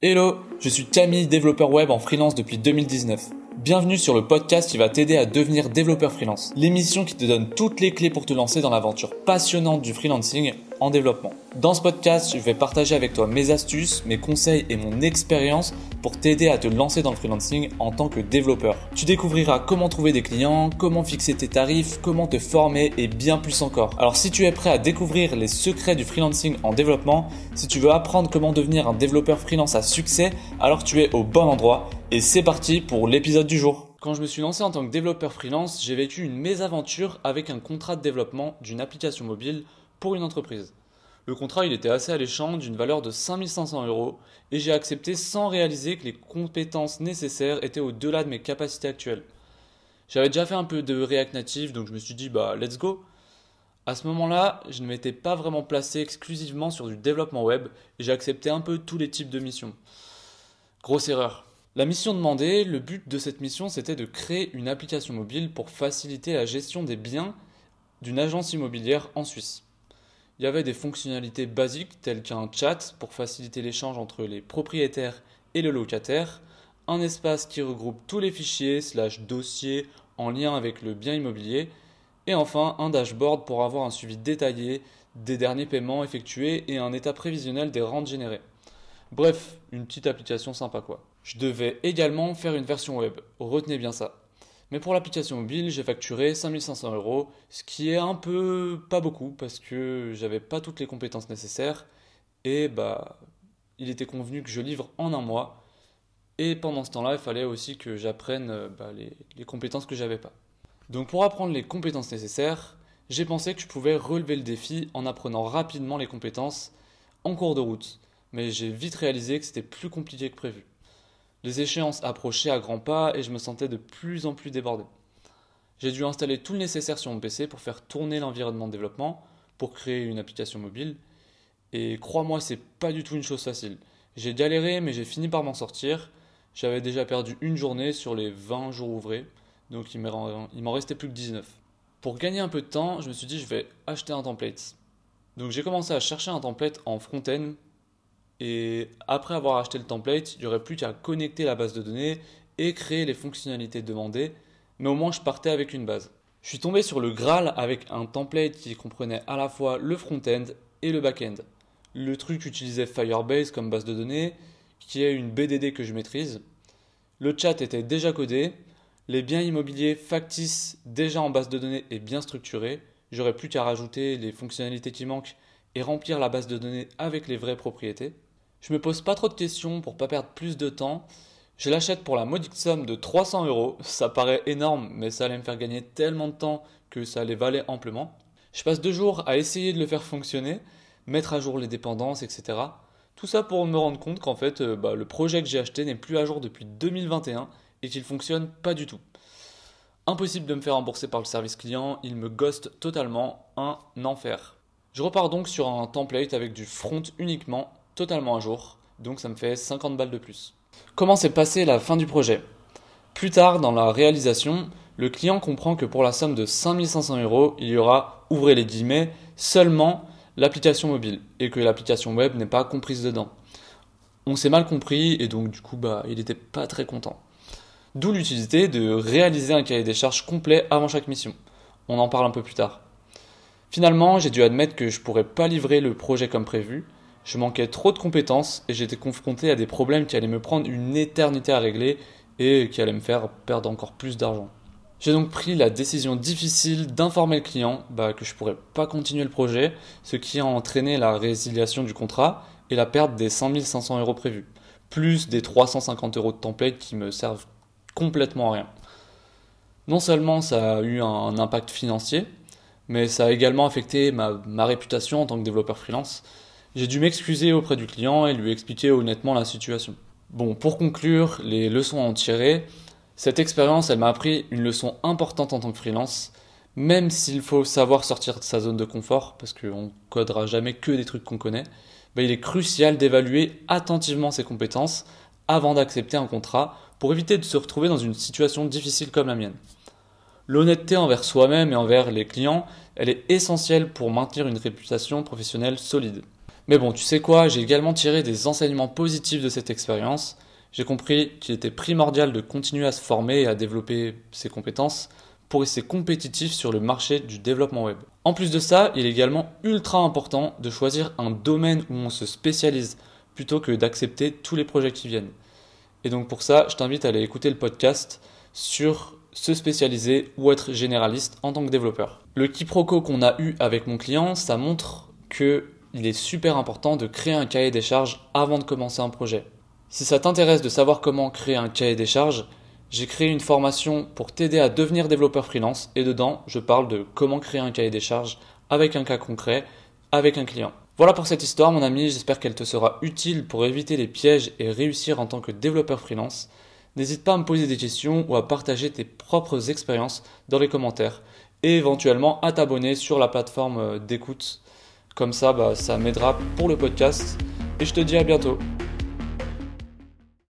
Hello, je suis Camille, développeur web en freelance depuis 2019. Bienvenue sur le podcast qui va t'aider à devenir développeur freelance. L'émission qui te donne toutes les clés pour te lancer dans l'aventure passionnante du freelancing en développement. Dans ce podcast, je vais partager avec toi mes astuces, mes conseils et mon expérience pour t'aider à te lancer dans le freelancing en tant que développeur. Tu découvriras comment trouver des clients, comment fixer tes tarifs, comment te former et bien plus encore. Alors si tu es prêt à découvrir les secrets du freelancing en développement, si tu veux apprendre comment devenir un développeur freelance à succès, alors tu es au bon endroit et c'est parti pour l'épisode du jour. Quand je me suis lancé en tant que développeur freelance, j'ai vécu une mésaventure avec un contrat de développement d'une application mobile pour une entreprise. Le contrat il était assez alléchant, d'une valeur de 5500 euros, et j'ai accepté sans réaliser que les compétences nécessaires étaient au-delà de mes capacités actuelles. J'avais déjà fait un peu de React Native, donc je me suis dit bah let's go. À ce moment-là, je ne m'étais pas vraiment placé exclusivement sur du développement web et j'ai accepté un peu tous les types de missions. Grosse erreur. La mission demandée, le but de cette mission, c'était de créer une application mobile pour faciliter la gestion des biens d'une agence immobilière en Suisse. Il y avait des fonctionnalités basiques telles qu'un chat pour faciliter l'échange entre les propriétaires et le locataire, un espace qui regroupe tous les fichiers slash dossiers en lien avec le bien immobilier, et enfin un dashboard pour avoir un suivi détaillé des derniers paiements effectués et un état prévisionnel des rentes générées. Bref, une petite application sympa quoi. Je devais également faire une version web, retenez bien ça. Mais pour l'application mobile, j'ai facturé 5500 euros, ce qui est un peu pas beaucoup parce que j'avais pas toutes les compétences nécessaires et bah il était convenu que je livre en un mois. Et pendant ce temps-là, il fallait aussi que j'apprenne bah, les, les compétences que j'avais pas. Donc pour apprendre les compétences nécessaires, j'ai pensé que je pouvais relever le défi en apprenant rapidement les compétences en cours de route mais j'ai vite réalisé que c'était plus compliqué que prévu. Les échéances approchaient à grands pas et je me sentais de plus en plus débordé. J'ai dû installer tout le nécessaire sur mon PC pour faire tourner l'environnement de développement, pour créer une application mobile. Et crois-moi, c'est pas du tout une chose facile. J'ai galéré, mais j'ai fini par m'en sortir. J'avais déjà perdu une journée sur les 20 jours ouvrés, donc il m'en restait plus que 19. Pour gagner un peu de temps, je me suis dit je vais acheter un template. Donc j'ai commencé à chercher un template en front-end et après avoir acheté le template, il n'y aurait plus qu'à connecter la base de données et créer les fonctionnalités demandées, mais au moins je partais avec une base. Je suis tombé sur le Graal avec un template qui comprenait à la fois le front-end et le back-end. Le truc utilisait Firebase comme base de données, qui est une BDD que je maîtrise. Le chat était déjà codé, les biens immobiliers factices déjà en base de données et bien structurés. J'aurais plus qu'à rajouter les fonctionnalités qui manquent et remplir la base de données avec les vraies propriétés. Je me pose pas trop de questions pour pas perdre plus de temps. Je l'achète pour la modique somme de 300 euros. Ça paraît énorme, mais ça allait me faire gagner tellement de temps que ça allait valer amplement. Je passe deux jours à essayer de le faire fonctionner, mettre à jour les dépendances, etc. Tout ça pour me rendre compte qu'en fait, euh, bah, le projet que j'ai acheté n'est plus à jour depuis 2021 et qu'il fonctionne pas du tout. Impossible de me faire rembourser par le service client, il me ghost totalement, un enfer. Je repars donc sur un template avec du front uniquement totalement à jour, donc ça me fait 50 balles de plus. Comment s'est passée la fin du projet? Plus tard, dans la réalisation, le client comprend que pour la somme de 5500 euros, il y aura, ouvrez les guillemets, seulement l'application mobile, et que l'application web n'est pas comprise dedans. On s'est mal compris, et donc du coup, bah, il n'était pas très content. D'où l'utilité de réaliser un cahier des charges complet avant chaque mission. On en parle un peu plus tard. Finalement, j'ai dû admettre que je pourrais pas livrer le projet comme prévu, je manquais trop de compétences et j'étais confronté à des problèmes qui allaient me prendre une éternité à régler et qui allaient me faire perdre encore plus d'argent. J'ai donc pris la décision difficile d'informer le client bah, que je ne pourrais pas continuer le projet, ce qui a entraîné la résiliation du contrat et la perte des 100 500 euros prévus, plus des 350 euros de template qui me servent complètement à rien. Non seulement ça a eu un impact financier, mais ça a également affecté ma, ma réputation en tant que développeur freelance, j'ai dû m'excuser auprès du client et lui expliquer honnêtement la situation. Bon, pour conclure, les leçons à en tirer, cette expérience, elle m'a appris une leçon importante en tant que freelance, même s'il faut savoir sortir de sa zone de confort, parce qu'on codera jamais que des trucs qu'on connaît, bah, il est crucial d'évaluer attentivement ses compétences avant d'accepter un contrat pour éviter de se retrouver dans une situation difficile comme la mienne. L'honnêteté envers soi-même et envers les clients, elle est essentielle pour maintenir une réputation professionnelle solide. Mais bon, tu sais quoi, j'ai également tiré des enseignements positifs de cette expérience. J'ai compris qu'il était primordial de continuer à se former et à développer ses compétences pour rester compétitif sur le marché du développement web. En plus de ça, il est également ultra important de choisir un domaine où on se spécialise plutôt que d'accepter tous les projets qui viennent. Et donc pour ça, je t'invite à aller écouter le podcast sur se spécialiser ou être généraliste en tant que développeur. Le quiproquo qu'on a eu avec mon client, ça montre que il est super important de créer un cahier des charges avant de commencer un projet. Si ça t'intéresse de savoir comment créer un cahier des charges, j'ai créé une formation pour t'aider à devenir développeur freelance et dedans, je parle de comment créer un cahier des charges avec un cas concret, avec un client. Voilà pour cette histoire mon ami, j'espère qu'elle te sera utile pour éviter les pièges et réussir en tant que développeur freelance. N'hésite pas à me poser des questions ou à partager tes propres expériences dans les commentaires et éventuellement à t'abonner sur la plateforme d'écoute. Comme ça, bah, ça m'aidera pour le podcast et je te dis à bientôt.